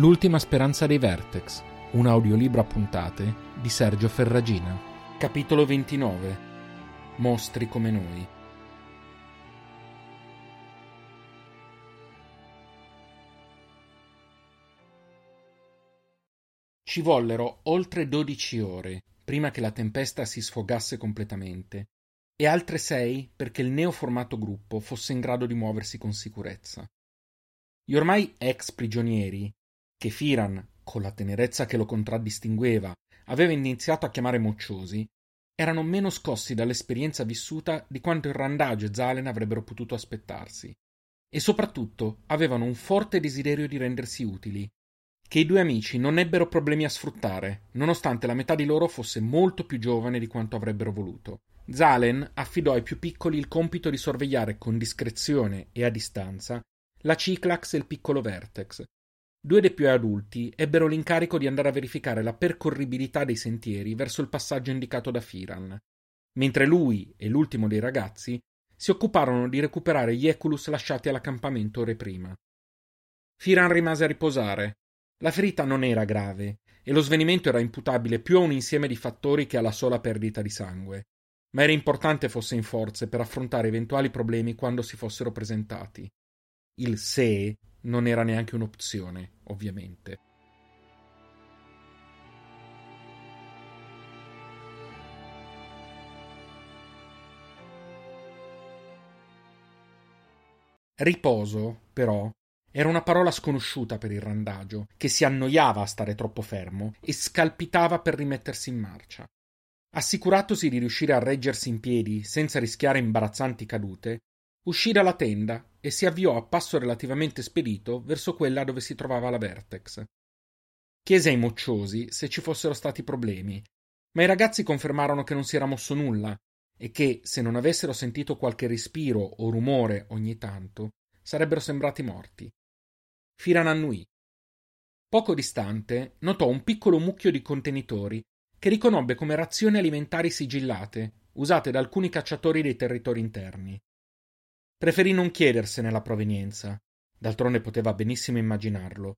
L'ultima speranza dei Vertex, un audiolibro a puntate di Sergio Ferragina. Capitolo 29. Mostri come noi. Ci vollero oltre 12 ore prima che la tempesta si sfogasse completamente e altre 6 perché il neoformato gruppo fosse in grado di muoversi con sicurezza. Gli ormai ex prigionieri che Firan, con la tenerezza che lo contraddistingueva, aveva iniziato a chiamare mocciosi, erano meno scossi dall'esperienza vissuta di quanto il Randagio e Zalen avrebbero potuto aspettarsi, e soprattutto avevano un forte desiderio di rendersi utili, che i due amici non ebbero problemi a sfruttare, nonostante la metà di loro fosse molto più giovane di quanto avrebbero voluto. Zalen affidò ai più piccoli il compito di sorvegliare con discrezione e a distanza la Ciclax e il piccolo Vertex, Due dei più adulti ebbero l'incarico di andare a verificare la percorribilità dei sentieri verso il passaggio indicato da Firan, mentre lui e l'ultimo dei ragazzi si occuparono di recuperare gli Eculus lasciati all'accampamento ore prima. Firan rimase a riposare. La ferita non era grave e lo svenimento era imputabile più a un insieme di fattori che alla sola perdita di sangue, ma era importante fosse in forze per affrontare eventuali problemi quando si fossero presentati. Il se non era neanche un'opzione, ovviamente. Riposo, però, era una parola sconosciuta per il randagio, che si annoiava a stare troppo fermo e scalpitava per rimettersi in marcia. Assicuratosi di riuscire a reggersi in piedi senza rischiare imbarazzanti cadute, uscì dalla tenda e si avviò a passo relativamente spedito verso quella dove si trovava la Vertex. Chiese ai mocciosi se ci fossero stati problemi, ma i ragazzi confermarono che non si era mosso nulla e che, se non avessero sentito qualche respiro o rumore ogni tanto, sarebbero sembrati morti. Firan annui. Poco distante notò un piccolo mucchio di contenitori che riconobbe come razioni alimentari sigillate, usate da alcuni cacciatori dei territori interni. Preferì non chiedersene la provenienza. D'altronde poteva benissimo immaginarlo.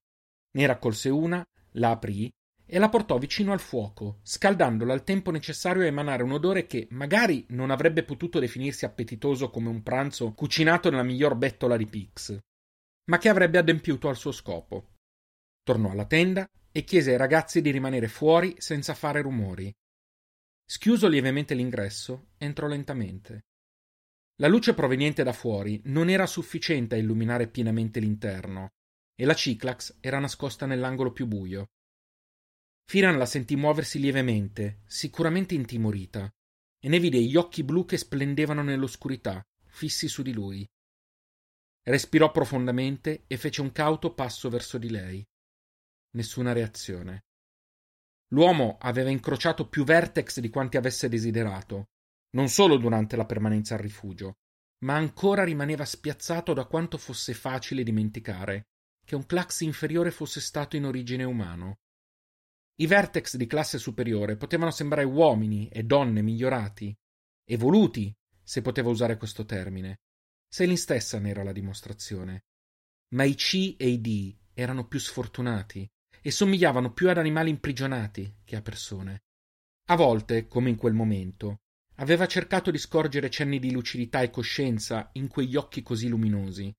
Ne raccolse una, la aprì e la portò vicino al fuoco, scaldandola al tempo necessario a emanare un odore che magari non avrebbe potuto definirsi appetitoso come un pranzo cucinato nella miglior bettola di Pix, ma che avrebbe adempiuto al suo scopo. Tornò alla tenda e chiese ai ragazzi di rimanere fuori senza fare rumori. Schiuso lievemente l'ingresso, entrò lentamente. La luce proveniente da fuori non era sufficiente a illuminare pienamente l'interno, e la Ciclax era nascosta nell'angolo più buio. Firan la sentì muoversi lievemente, sicuramente intimorita, e ne vide gli occhi blu che splendevano nell'oscurità, fissi su di lui. Respirò profondamente e fece un cauto passo verso di lei. Nessuna reazione. L'uomo aveva incrociato più vertex di quanti avesse desiderato, non solo durante la permanenza al rifugio, ma ancora rimaneva spiazzato da quanto fosse facile dimenticare che un clax inferiore fosse stato in origine umano. I vertex di classe superiore potevano sembrare uomini e donne migliorati, evoluti, se poteva usare questo termine. Selin stessa ne era la dimostrazione. Ma i C e i D erano più sfortunati e somigliavano più ad animali imprigionati che a persone. A volte, come in quel momento, aveva cercato di scorgere cenni di lucidità e coscienza in quegli occhi così luminosi,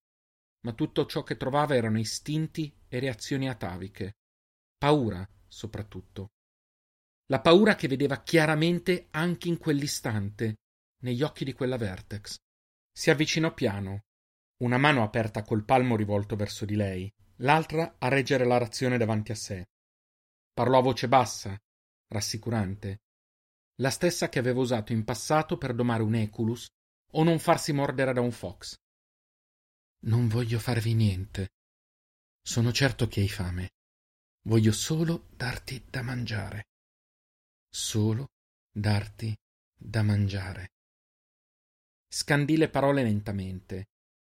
ma tutto ciò che trovava erano istinti e reazioni ataviche. Paura, soprattutto. La paura che vedeva chiaramente anche in quell'istante, negli occhi di quella Vertex. Si avvicinò piano, una mano aperta col palmo rivolto verso di lei, l'altra a reggere la razione davanti a sé. Parlò a voce bassa, rassicurante, la stessa che aveva usato in passato per domare un Eculus o non farsi mordere da un fox. Non voglio farvi niente. Sono certo che hai fame. Voglio solo darti da mangiare. Solo darti da mangiare. Scandì le parole lentamente,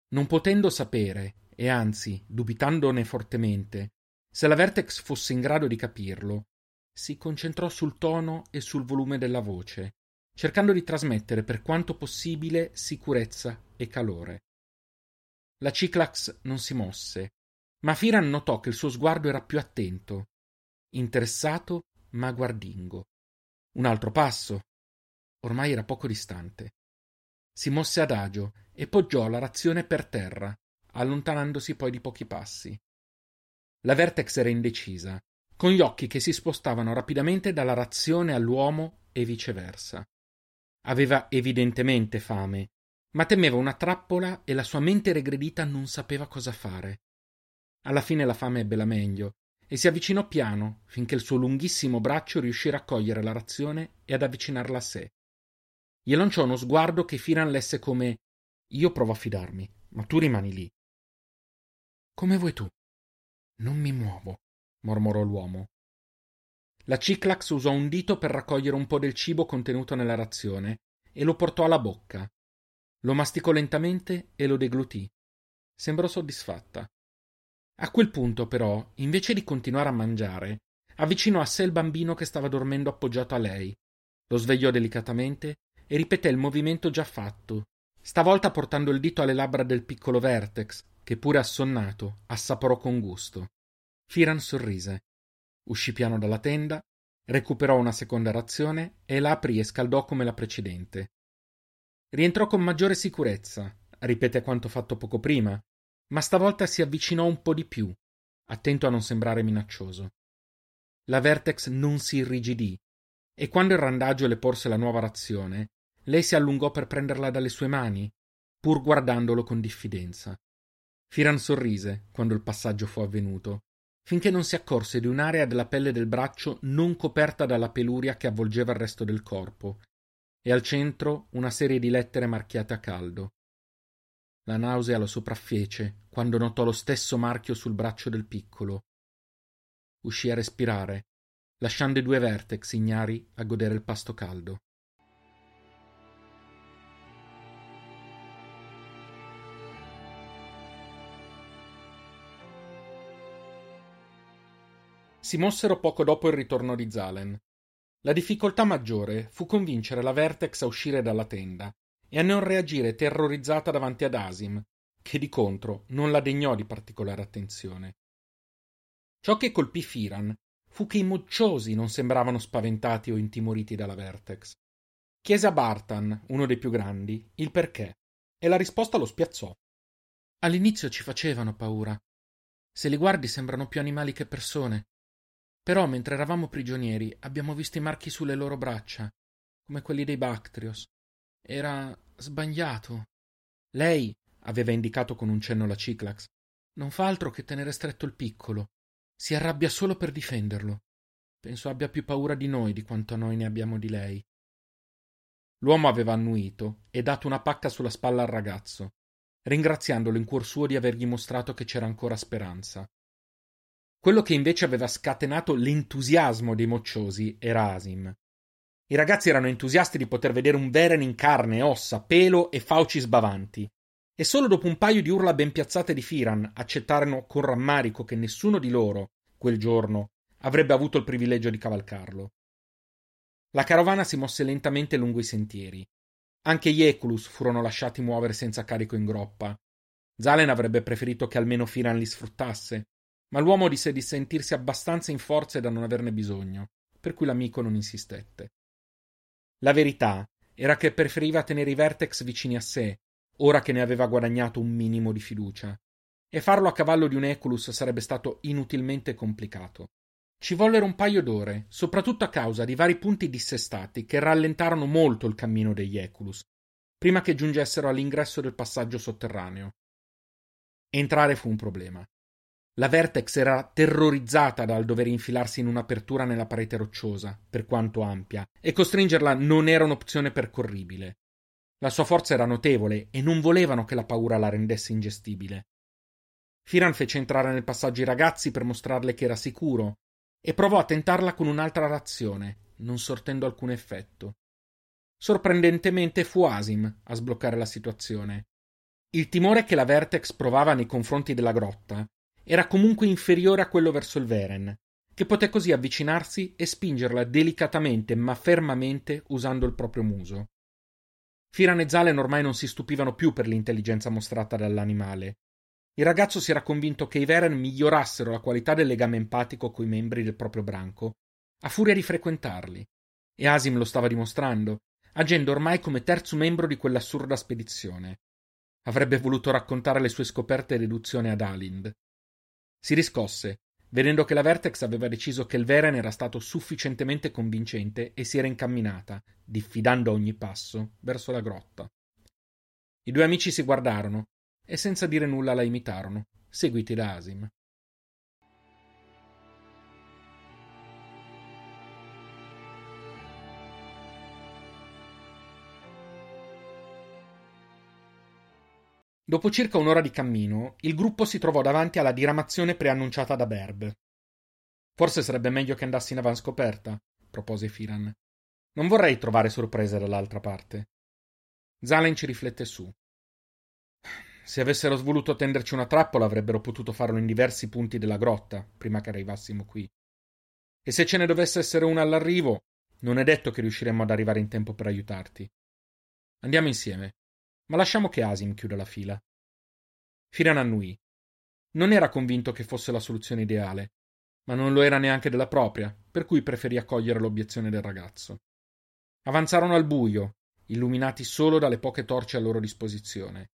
non potendo sapere, e anzi dubitandone fortemente, se la Vertex fosse in grado di capirlo, si concentrò sul tono e sul volume della voce, cercando di trasmettere per quanto possibile sicurezza e calore. La Ciclax non si mosse, ma Firan notò che il suo sguardo era più attento, interessato ma guardingo. Un altro passo. Ormai era poco distante. Si mosse adagio e poggiò la razione per terra, allontanandosi poi di pochi passi. La Vertex era indecisa, con gli occhi che si spostavano rapidamente dalla razione all'uomo e viceversa. Aveva evidentemente fame, ma temeva una trappola e la sua mente regredita non sapeva cosa fare. Alla fine la fame ebbe la meglio e si avvicinò piano finché il suo lunghissimo braccio riuscì a raccogliere la razione e ad avvicinarla a sé. Gli lanciò uno sguardo che Firan lesse come Io provo a fidarmi, ma tu rimani lì. Come vuoi tu. Non mi muovo mormorò l'uomo. La Ciclax usò un dito per raccogliere un po' del cibo contenuto nella razione e lo portò alla bocca. Lo masticò lentamente e lo deglutì. Sembrò soddisfatta. A quel punto, però, invece di continuare a mangiare, avvicinò a sé il bambino che stava dormendo appoggiato a lei, lo svegliò delicatamente e ripeté il movimento già fatto, stavolta portando il dito alle labbra del piccolo Vertex, che pure assonnato assaporò con gusto. Firan sorrise. Uscì piano dalla tenda, recuperò una seconda razione e la aprì e scaldò come la precedente. Rientrò con maggiore sicurezza, ripete quanto fatto poco prima, ma stavolta si avvicinò un po' di più, attento a non sembrare minaccioso. La Vertex non si irrigidì, e quando il randagio le porse la nuova razione, lei si allungò per prenderla dalle sue mani, pur guardandolo con diffidenza. Firan sorrise quando il passaggio fu avvenuto finché non si accorse di un'area della pelle del braccio non coperta dalla peluria che avvolgeva il resto del corpo, e al centro una serie di lettere marchiate a caldo. La nausea lo sopraffiece quando notò lo stesso marchio sul braccio del piccolo. Uscì a respirare, lasciando i due vertex ignari a godere il pasto caldo. Si mossero poco dopo il ritorno di Zalen. La difficoltà maggiore fu convincere la Vertex a uscire dalla tenda e a non reagire terrorizzata davanti ad Asim, che di contro non la degnò di particolare attenzione. Ciò che colpì Firan fu che i mocciosi non sembravano spaventati o intimoriti dalla Vertex. Chiese a Bartan, uno dei più grandi, il perché, e la risposta lo spiazzò. All'inizio ci facevano paura. Se li guardi sembrano più animali che persone. Però mentre eravamo prigionieri abbiamo visto i marchi sulle loro braccia, come quelli dei Bactrios. Era sbagliato. Lei, aveva indicato con un cenno la Ciclax, non fa altro che tenere stretto il piccolo. Si arrabbia solo per difenderlo. Penso abbia più paura di noi di quanto noi ne abbiamo di lei. L'uomo aveva annuito e dato una pacca sulla spalla al ragazzo, ringraziandolo in cuor suo di avergli mostrato che c'era ancora speranza. Quello che invece aveva scatenato l'entusiasmo dei mocciosi era Asim. I ragazzi erano entusiasti di poter vedere un Veren in carne, ossa, pelo e fauci sbavanti. E solo dopo un paio di urla ben piazzate di Firan accettarono con rammarico che nessuno di loro, quel giorno, avrebbe avuto il privilegio di cavalcarlo. La carovana si mosse lentamente lungo i sentieri. Anche gli Eculus furono lasciati muovere senza carico in groppa. Zalen avrebbe preferito che almeno Firan li sfruttasse, ma l'uomo disse di sentirsi abbastanza in forze da non averne bisogno, per cui l'amico non insistette. La verità era che preferiva tenere i Vertex vicini a sé, ora che ne aveva guadagnato un minimo di fiducia. E farlo a cavallo di un Eculus sarebbe stato inutilmente complicato. Ci vollero un paio d'ore, soprattutto a causa di vari punti dissestati che rallentarono molto il cammino degli Eculus, prima che giungessero all'ingresso del passaggio sotterraneo. Entrare fu un problema. La Vertex era terrorizzata dal dover infilarsi in un'apertura nella parete rocciosa, per quanto ampia, e costringerla non era un'opzione percorribile. La sua forza era notevole e non volevano che la paura la rendesse ingestibile. Firan fece entrare nel passaggio i ragazzi per mostrarle che era sicuro e provò a tentarla con un'altra razione, non sortendo alcun effetto. Sorprendentemente fu Asim a sbloccare la situazione. Il timore che la Vertex provava nei confronti della grotta era comunque inferiore a quello verso il Veren, che poté così avvicinarsi e spingerla delicatamente ma fermamente usando il proprio muso. Firan e Zalen ormai non si stupivano più per l'intelligenza mostrata dall'animale. Il ragazzo si era convinto che i Veren migliorassero la qualità del legame empatico coi membri del proprio branco, a furia di frequentarli, e Asim lo stava dimostrando, agendo ormai come terzo membro di quell'assurda spedizione. Avrebbe voluto raccontare le sue scoperte e deduzioni ad Alind. Si riscosse, vedendo che la Vertex aveva deciso che il Veren era stato sufficientemente convincente e si era incamminata, diffidando a ogni passo, verso la grotta. I due amici si guardarono e senza dire nulla la imitarono, seguiti da Asim. Dopo circa un'ora di cammino, il gruppo si trovò davanti alla diramazione preannunciata da Berb. Forse sarebbe meglio che andassi in avanscoperta, propose Firan. Non vorrei trovare sorprese dall'altra parte. Zalen ci riflette su. Se avessero voluto tenderci una trappola avrebbero potuto farlo in diversi punti della grotta, prima che arrivassimo qui. E se ce ne dovesse essere una all'arrivo, non è detto che riusciremmo ad arrivare in tempo per aiutarti. Andiamo insieme ma lasciamo che Asim chiuda la fila. Firan annui. Non era convinto che fosse la soluzione ideale, ma non lo era neanche della propria, per cui preferì accogliere l'obiezione del ragazzo. Avanzarono al buio, illuminati solo dalle poche torce a loro disposizione.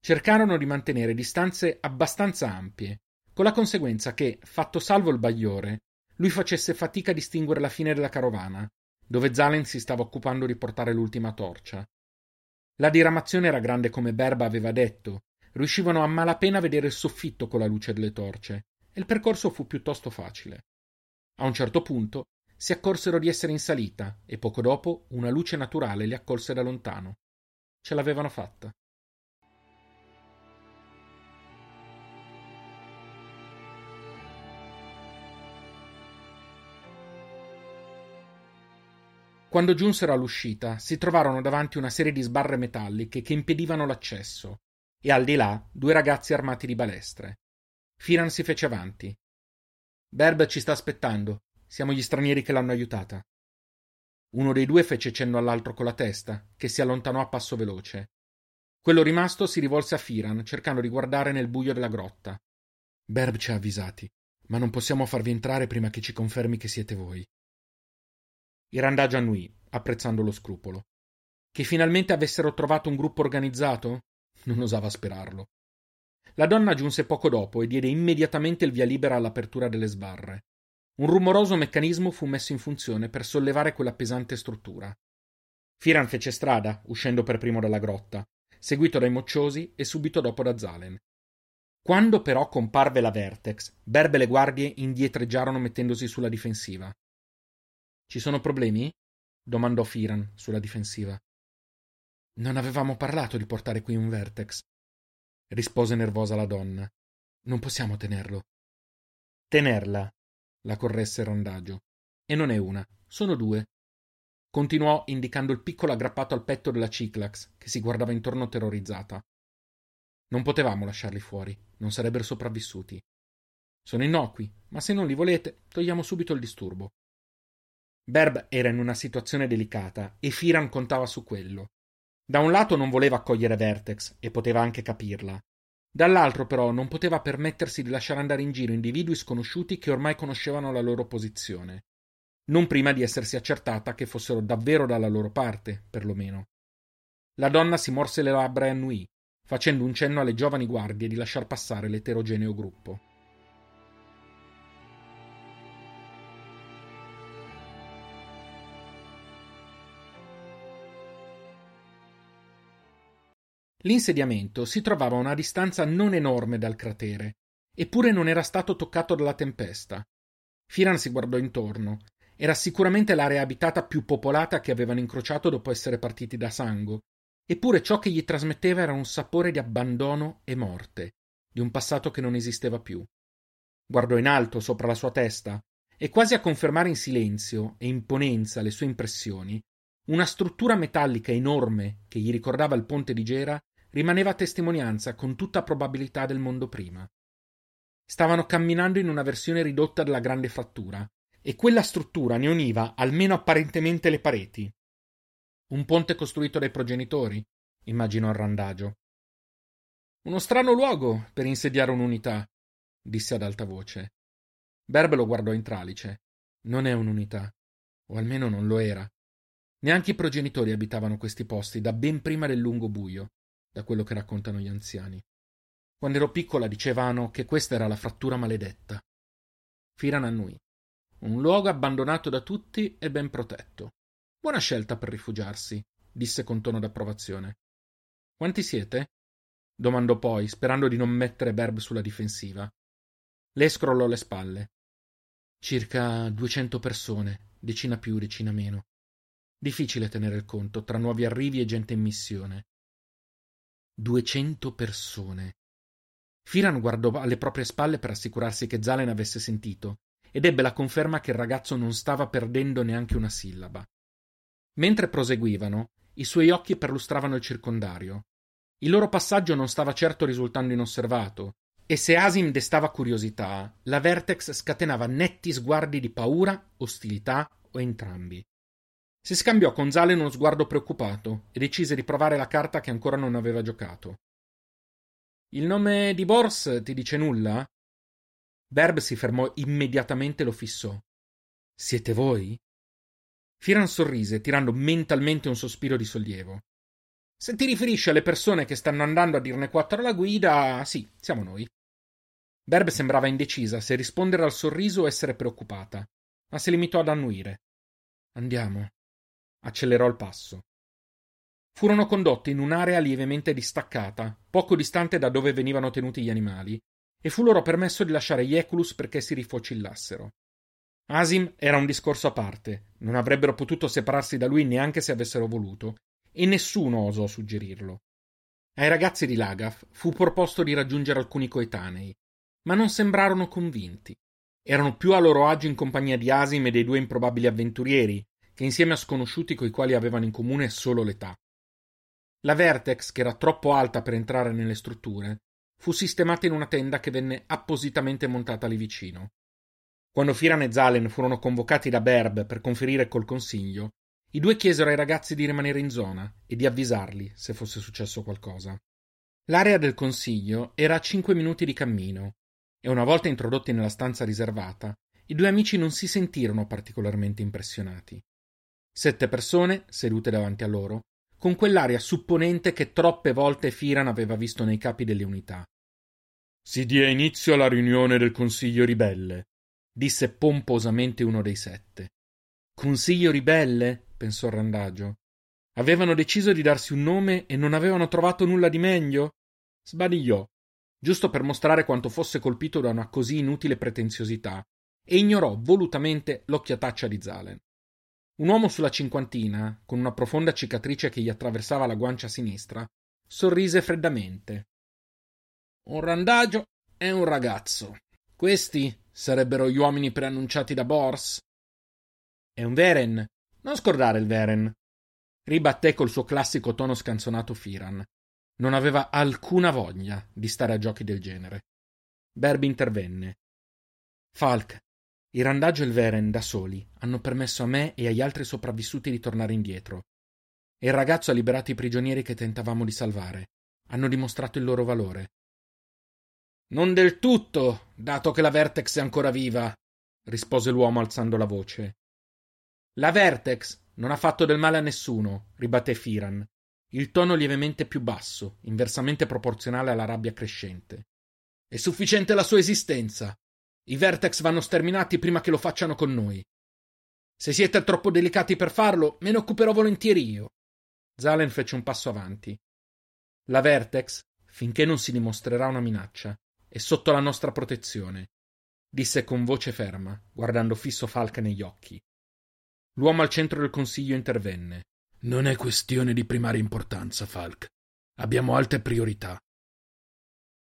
Cercarono di mantenere distanze abbastanza ampie, con la conseguenza che, fatto salvo il bagliore, lui facesse fatica a distinguere la fine della carovana, dove Zalen si stava occupando di portare l'ultima torcia, la diramazione era grande come Berba aveva detto. Riuscivano a malapena a vedere il soffitto con la luce delle torce, e il percorso fu piuttosto facile. A un certo punto si accorsero di essere in salita e poco dopo una luce naturale li accolse da lontano. Ce l'avevano fatta. Quando giunsero all'uscita, si trovarono davanti una serie di sbarre metalliche che impedivano l'accesso, e al di là due ragazzi armati di balestre. Firan si fece avanti. Berb ci sta aspettando. Siamo gli stranieri che l'hanno aiutata. Uno dei due fece cenno all'altro con la testa, che si allontanò a passo veloce. Quello rimasto si rivolse a Firan, cercando di guardare nel buio della grotta. Berb ci ha avvisati, ma non possiamo farvi entrare prima che ci confermi che siete voi. Il randagio annui, apprezzando lo scrupolo. Che finalmente avessero trovato un gruppo organizzato? Non osava sperarlo. La donna giunse poco dopo e diede immediatamente il via libera all'apertura delle sbarre. Un rumoroso meccanismo fu messo in funzione per sollevare quella pesante struttura. Firan fece strada, uscendo per primo dalla grotta, seguito dai mocciosi e subito dopo da Zalen. Quando però comparve la Vertex, Berbe le guardie indietreggiarono mettendosi sulla difensiva. Ci sono problemi? domandò Firan sulla difensiva. Non avevamo parlato di portare qui un Vertex, rispose nervosa la donna. Non possiamo tenerlo. Tenerla, la corresse randagio. E non è una, sono due. Continuò indicando il piccolo aggrappato al petto della Ciclax, che si guardava intorno terrorizzata. Non potevamo lasciarli fuori, non sarebbero sopravvissuti. Sono innocui, ma se non li volete, togliamo subito il disturbo. Berb era in una situazione delicata e Firan contava su quello. Da un lato non voleva accogliere Vertex e poteva anche capirla. Dall'altro però non poteva permettersi di lasciare andare in giro individui sconosciuti che ormai conoscevano la loro posizione. non prima di essersi accertata che fossero davvero dalla loro parte, perlomeno. La donna si morse le labbra e annui, facendo un cenno alle giovani guardie di lasciar passare l'eterogeneo gruppo. L'insediamento si trovava a una distanza non enorme dal cratere, eppure non era stato toccato dalla tempesta. Firan si guardò intorno. Era sicuramente l'area abitata più popolata che avevano incrociato dopo essere partiti da Sango, eppure ciò che gli trasmetteva era un sapore di abbandono e morte, di un passato che non esisteva più. Guardò in alto sopra la sua testa e quasi a confermare in silenzio e imponenza le sue impressioni, una struttura metallica enorme che gli ricordava il ponte di Gera rimaneva testimonianza con tutta probabilità del mondo prima. Stavano camminando in una versione ridotta della grande frattura, e quella struttura ne univa almeno apparentemente le pareti. Un ponte costruito dai progenitori, immaginò il randagio. Uno strano luogo per insediare un'unità, disse ad alta voce. Berb lo guardò in tralice. Non è un'unità, o almeno non lo era. Neanche i progenitori abitavano questi posti da ben prima del lungo buio da quello che raccontano gli anziani. Quando ero piccola dicevano che questa era la frattura maledetta. Firan annui. Un luogo abbandonato da tutti e ben protetto. Buona scelta per rifugiarsi, disse con tono d'approvazione. Quanti siete? domandò poi, sperando di non mettere Berb sulla difensiva. Le scrollò le spalle. Circa duecento persone, decina più, decina meno. Difficile tenere il conto tra nuovi arrivi e gente in missione. Duecento persone. Firan guardò alle proprie spalle per assicurarsi che Zalen avesse sentito, ed ebbe la conferma che il ragazzo non stava perdendo neanche una sillaba. Mentre proseguivano, i suoi occhi perlustravano il circondario. Il loro passaggio non stava certo risultando inosservato, e se Asim destava curiosità, la Vertex scatenava netti sguardi di paura, ostilità o entrambi. Si scambiò con Zalen uno sguardo preoccupato e decise di provare la carta che ancora non aveva giocato. Il nome di Bors ti dice nulla? Berb si fermò immediatamente e lo fissò. Siete voi? Firan sorrise, tirando mentalmente un sospiro di sollievo. Se ti riferisci alle persone che stanno andando a dirne quattro alla guida, sì, siamo noi. Berb sembrava indecisa se rispondere al sorriso o essere preoccupata, ma si limitò ad annuire. Andiamo accelerò il passo. Furono condotti in un'area lievemente distaccata, poco distante da dove venivano tenuti gli animali, e fu loro permesso di lasciare gli Eculus perché si rifocillassero. Asim era un discorso a parte, non avrebbero potuto separarsi da lui neanche se avessero voluto, e nessuno osò suggerirlo. Ai ragazzi di Lagaf fu proposto di raggiungere alcuni coetanei, ma non sembrarono convinti. Erano più a loro agio in compagnia di Asim e dei due improbabili avventurieri, che insieme a sconosciuti coi quali avevano in comune solo l'età. La Vertex, che era troppo alta per entrare nelle strutture, fu sistemata in una tenda che venne appositamente montata lì vicino. Quando Firan e Zalen furono convocati da Berb per conferire col consiglio, i due chiesero ai ragazzi di rimanere in zona e di avvisarli se fosse successo qualcosa. L'area del consiglio era a cinque minuti di cammino, e una volta introdotti nella stanza riservata, i due amici non si sentirono particolarmente impressionati. Sette persone, sedute davanti a loro, con quell'aria supponente che troppe volte Firan aveva visto nei capi delle unità. Si dia inizio alla riunione del Consiglio ribelle, disse pomposamente uno dei sette. Consiglio ribelle? pensò Randagio. Avevano deciso di darsi un nome e non avevano trovato nulla di meglio? Sbadigliò, giusto per mostrare quanto fosse colpito da una così inutile pretenziosità, e ignorò volutamente l'occhiataccia di Zalen. Un uomo sulla cinquantina, con una profonda cicatrice che gli attraversava la guancia sinistra, sorrise freddamente. Un randagio e un ragazzo. Questi sarebbero gli uomini preannunciati da Bors? È un Veren. Non scordare il Veren. Ribatté col suo classico tono scanzonato Firan. Non aveva alcuna voglia di stare a giochi del genere. Berbi intervenne. Falk, il randaggio e il Veren, da soli, hanno permesso a me e agli altri sopravvissuti di tornare indietro. E il ragazzo ha liberato i prigionieri che tentavamo di salvare. Hanno dimostrato il loro valore. Non del tutto, dato che la Vertex è ancora viva, rispose l'uomo alzando la voce. La Vertex non ha fatto del male a nessuno, ribatté Firan, il tono lievemente più basso, inversamente proporzionale alla rabbia crescente. È sufficiente la sua esistenza. I Vertex vanno sterminati prima che lo facciano con noi. Se siete troppo delicati per farlo, me ne occuperò volentieri io. Zalen fece un passo avanti. La Vertex, finché non si dimostrerà una minaccia, è sotto la nostra protezione, disse con voce ferma, guardando fisso Falca negli occhi. L'uomo al centro del consiglio intervenne. Non è questione di primaria importanza, Falk. Abbiamo alte priorità.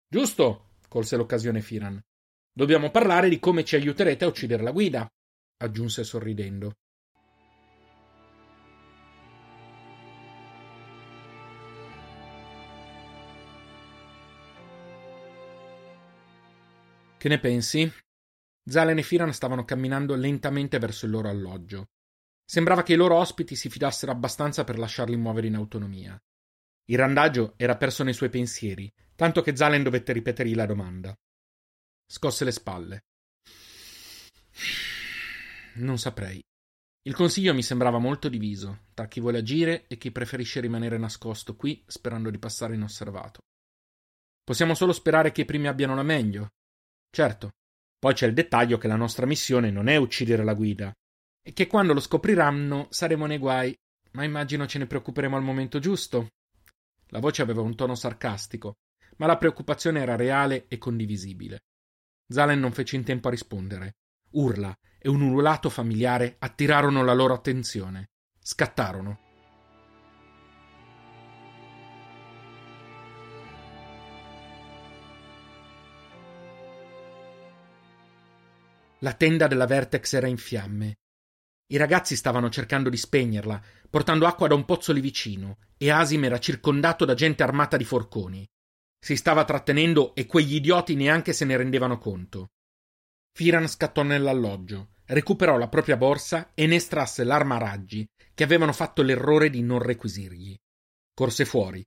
Giusto, colse l'occasione Firan. Dobbiamo parlare di come ci aiuterete a uccidere la guida, aggiunse sorridendo. Che ne pensi? Zalen e Firan stavano camminando lentamente verso il loro alloggio. Sembrava che i loro ospiti si fidassero abbastanza per lasciarli muovere in autonomia. Il randaggio era perso nei suoi pensieri, tanto che Zalen dovette ripetergli la domanda. Scosse le spalle. Non saprei. Il consiglio mi sembrava molto diviso tra chi vuole agire e chi preferisce rimanere nascosto qui sperando di passare inosservato. Possiamo solo sperare che i primi abbiano la meglio. Certo, poi c'è il dettaglio che la nostra missione non è uccidere la guida, e che quando lo scopriranno saremo nei guai, ma immagino ce ne preoccuperemo al momento giusto. La voce aveva un tono sarcastico, ma la preoccupazione era reale e condivisibile. Zalen non fece in tempo a rispondere. Urla e un ululato familiare attirarono la loro attenzione. Scattarono. La tenda della Vertex era in fiamme i ragazzi stavano cercando di spegnerla, portando acqua da un pozzo lì vicino, e Asim era circondato da gente armata di forconi. Si stava trattenendo e quegli idioti neanche se ne rendevano conto. Firan scattò nell'alloggio, recuperò la propria borsa e ne estrasse l'arma a raggi che avevano fatto l'errore di non requisirgli. Corse fuori.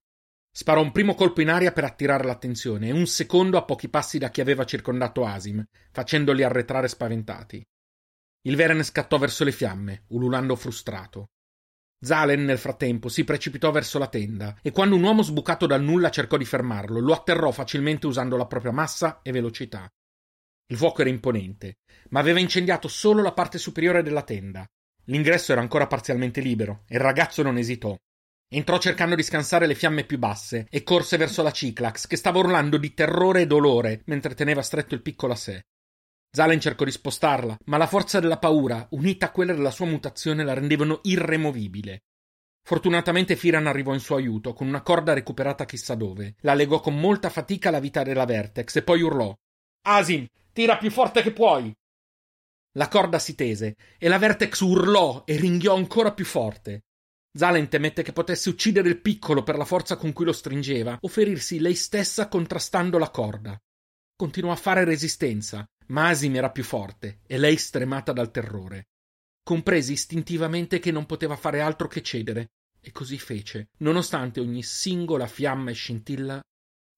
Sparò un primo colpo in aria per attirare l'attenzione e un secondo a pochi passi da chi aveva circondato Asim, facendoli arretrare spaventati. Il Veren scattò verso le fiamme, ululando frustrato. Zalen, nel frattempo, si precipitò verso la tenda e quando un uomo sbucato dal nulla cercò di fermarlo, lo atterrò facilmente usando la propria massa e velocità. Il fuoco era imponente, ma aveva incendiato solo la parte superiore della tenda. L'ingresso era ancora parzialmente libero e il ragazzo non esitò. Entrò cercando di scansare le fiamme più basse e corse verso la Ciclax, che stava urlando di terrore e dolore mentre teneva stretto il piccolo a sé. Zalen cercò di spostarla, ma la forza della paura, unita a quella della sua mutazione, la rendevano irremovibile. Fortunatamente Firan arrivò in suo aiuto, con una corda recuperata chissà dove. La legò con molta fatica alla vita della Vertex e poi urlò: Asim, tira più forte che puoi! La corda si tese e la Vertex urlò e ringhiò ancora più forte. Zalen temette che potesse uccidere il piccolo per la forza con cui lo stringeva o ferirsi lei stessa contrastando la corda. Continuò a fare resistenza, Masim era più forte e lei stremata dal terrore. Comprese istintivamente che non poteva fare altro che cedere, e così fece, nonostante ogni singola fiamma e scintilla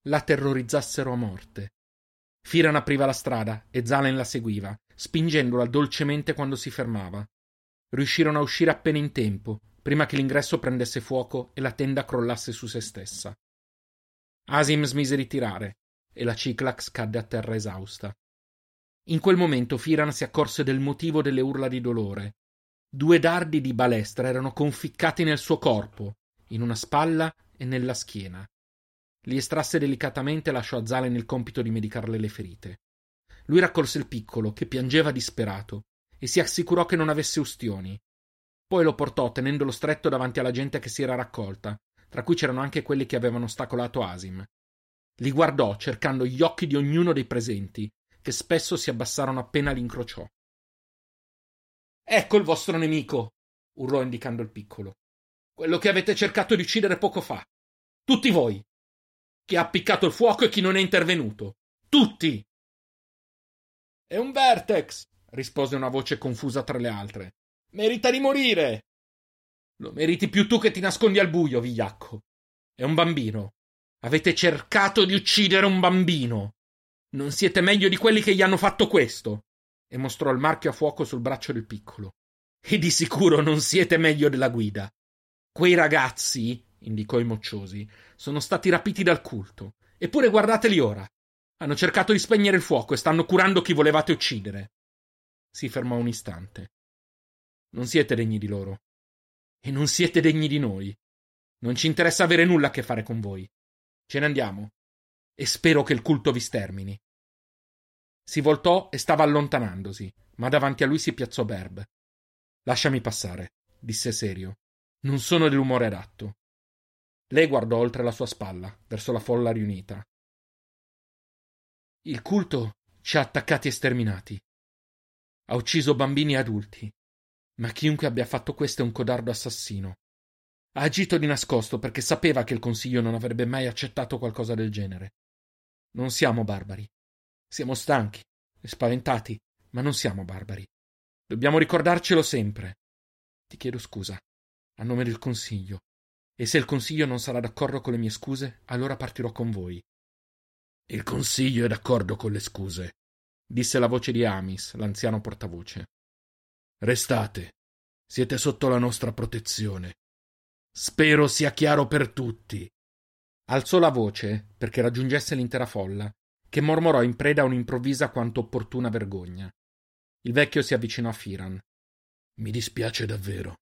la terrorizzassero a morte. Firan apriva la strada e Zalen la seguiva, spingendola dolcemente quando si fermava. Riuscirono a uscire appena in tempo, prima che l'ingresso prendesse fuoco e la tenda crollasse su se stessa. Asim smise di tirare e la Ciclax cadde a terra esausta. In quel momento Firan si accorse del motivo delle urla di dolore. Due dardi di balestra erano conficcati nel suo corpo, in una spalla e nella schiena. Li estrasse delicatamente e lasciò a Zalen il compito di medicarle le ferite. Lui raccolse il piccolo, che piangeva disperato, e si assicurò che non avesse ustioni. Poi lo portò tenendolo stretto davanti alla gente che si era raccolta, tra cui c'erano anche quelli che avevano ostacolato Asim. Li guardò, cercando gli occhi di ognuno dei presenti, che spesso si abbassarono appena l'incrociò. Ecco il vostro nemico, urlò indicando il piccolo. Quello che avete cercato di uccidere poco fa. Tutti voi. Chi ha appiccato il fuoco e chi non è intervenuto. Tutti. È un Vertex, rispose una voce confusa tra le altre. Merita di morire. Lo meriti più tu che ti nascondi al buio, vigliacco. È un bambino. Avete cercato di uccidere un bambino. Non siete meglio di quelli che gli hanno fatto questo. E mostrò il marchio a fuoco sul braccio del piccolo. E di sicuro non siete meglio della guida. Quei ragazzi, indicò i mocciosi, sono stati rapiti dal culto. Eppure guardateli ora. Hanno cercato di spegnere il fuoco e stanno curando chi volevate uccidere. Si fermò un istante. Non siete degni di loro. E non siete degni di noi. Non ci interessa avere nulla a che fare con voi. Ce ne andiamo. E spero che il culto vi stermini. Si voltò e stava allontanandosi, ma davanti a lui si piazzò Berb. Lasciami passare, disse serio. Non sono dell'umore adatto. Lei guardò oltre la sua spalla, verso la folla riunita. Il culto ci ha attaccati e sterminati. Ha ucciso bambini e adulti. Ma chiunque abbia fatto questo è un codardo assassino. Ha agito di nascosto perché sapeva che il Consiglio non avrebbe mai accettato qualcosa del genere. Non siamo barbari. Siamo stanchi e spaventati, ma non siamo barbari. Dobbiamo ricordarcelo sempre. Ti chiedo scusa, a nome del Consiglio. E se il Consiglio non sarà d'accordo con le mie scuse, allora partirò con voi. Il Consiglio è d'accordo con le scuse, disse la voce di Amis, l'anziano portavoce. Restate. Siete sotto la nostra protezione. Spero sia chiaro per tutti. Alzò la voce perché raggiungesse l'intera folla, che mormorò in preda a un'improvvisa quanto opportuna vergogna. Il vecchio si avvicinò a Firan. Mi dispiace davvero.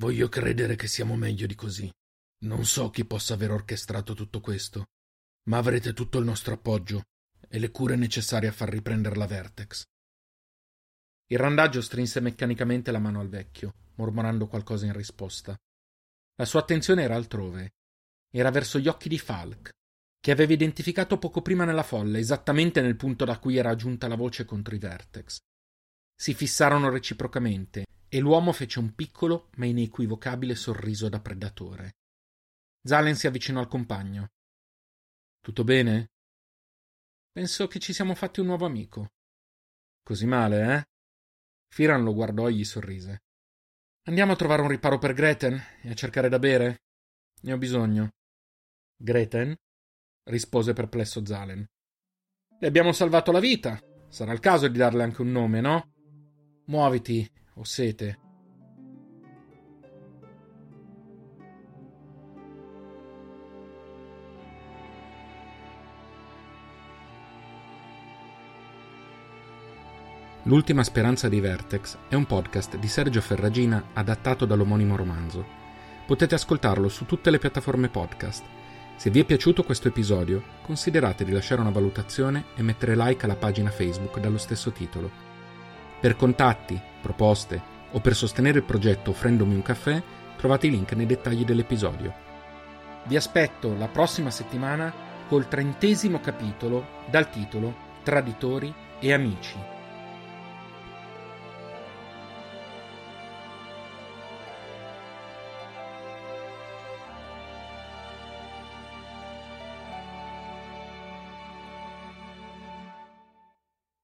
Voglio credere che siamo meglio di così. Non so chi possa aver orchestrato tutto questo, ma avrete tutto il nostro appoggio e le cure necessarie a far riprendere la Vertex. Il randaggio strinse meccanicamente la mano al vecchio, mormorando qualcosa in risposta. La sua attenzione era altrove. Era verso gli occhi di Falk, che aveva identificato poco prima nella folla, esattamente nel punto da cui era giunta la voce contro i Vertex. Si fissarono reciprocamente e l'uomo fece un piccolo ma inequivocabile sorriso da predatore. Zalen si avvicinò al compagno. Tutto bene? Penso che ci siamo fatti un nuovo amico. Così male, eh? Firan lo guardò e gli sorrise. Andiamo a trovare un riparo per Greten e a cercare da bere? Ne ho bisogno. Greten? Rispose perplesso Zalen. Le abbiamo salvato la vita. Sarà il caso di darle anche un nome, no? Muoviti, ho sete. L'ultima speranza di Vertex è un podcast di Sergio Ferragina adattato dall'omonimo romanzo. Potete ascoltarlo su tutte le piattaforme podcast. Se vi è piaciuto questo episodio, considerate di lasciare una valutazione e mettere like alla pagina Facebook dallo stesso titolo. Per contatti, proposte o per sostenere il progetto offrendomi un caffè, trovate i link nei dettagli dell'episodio. Vi aspetto la prossima settimana col trentesimo capitolo dal titolo Traditori e Amici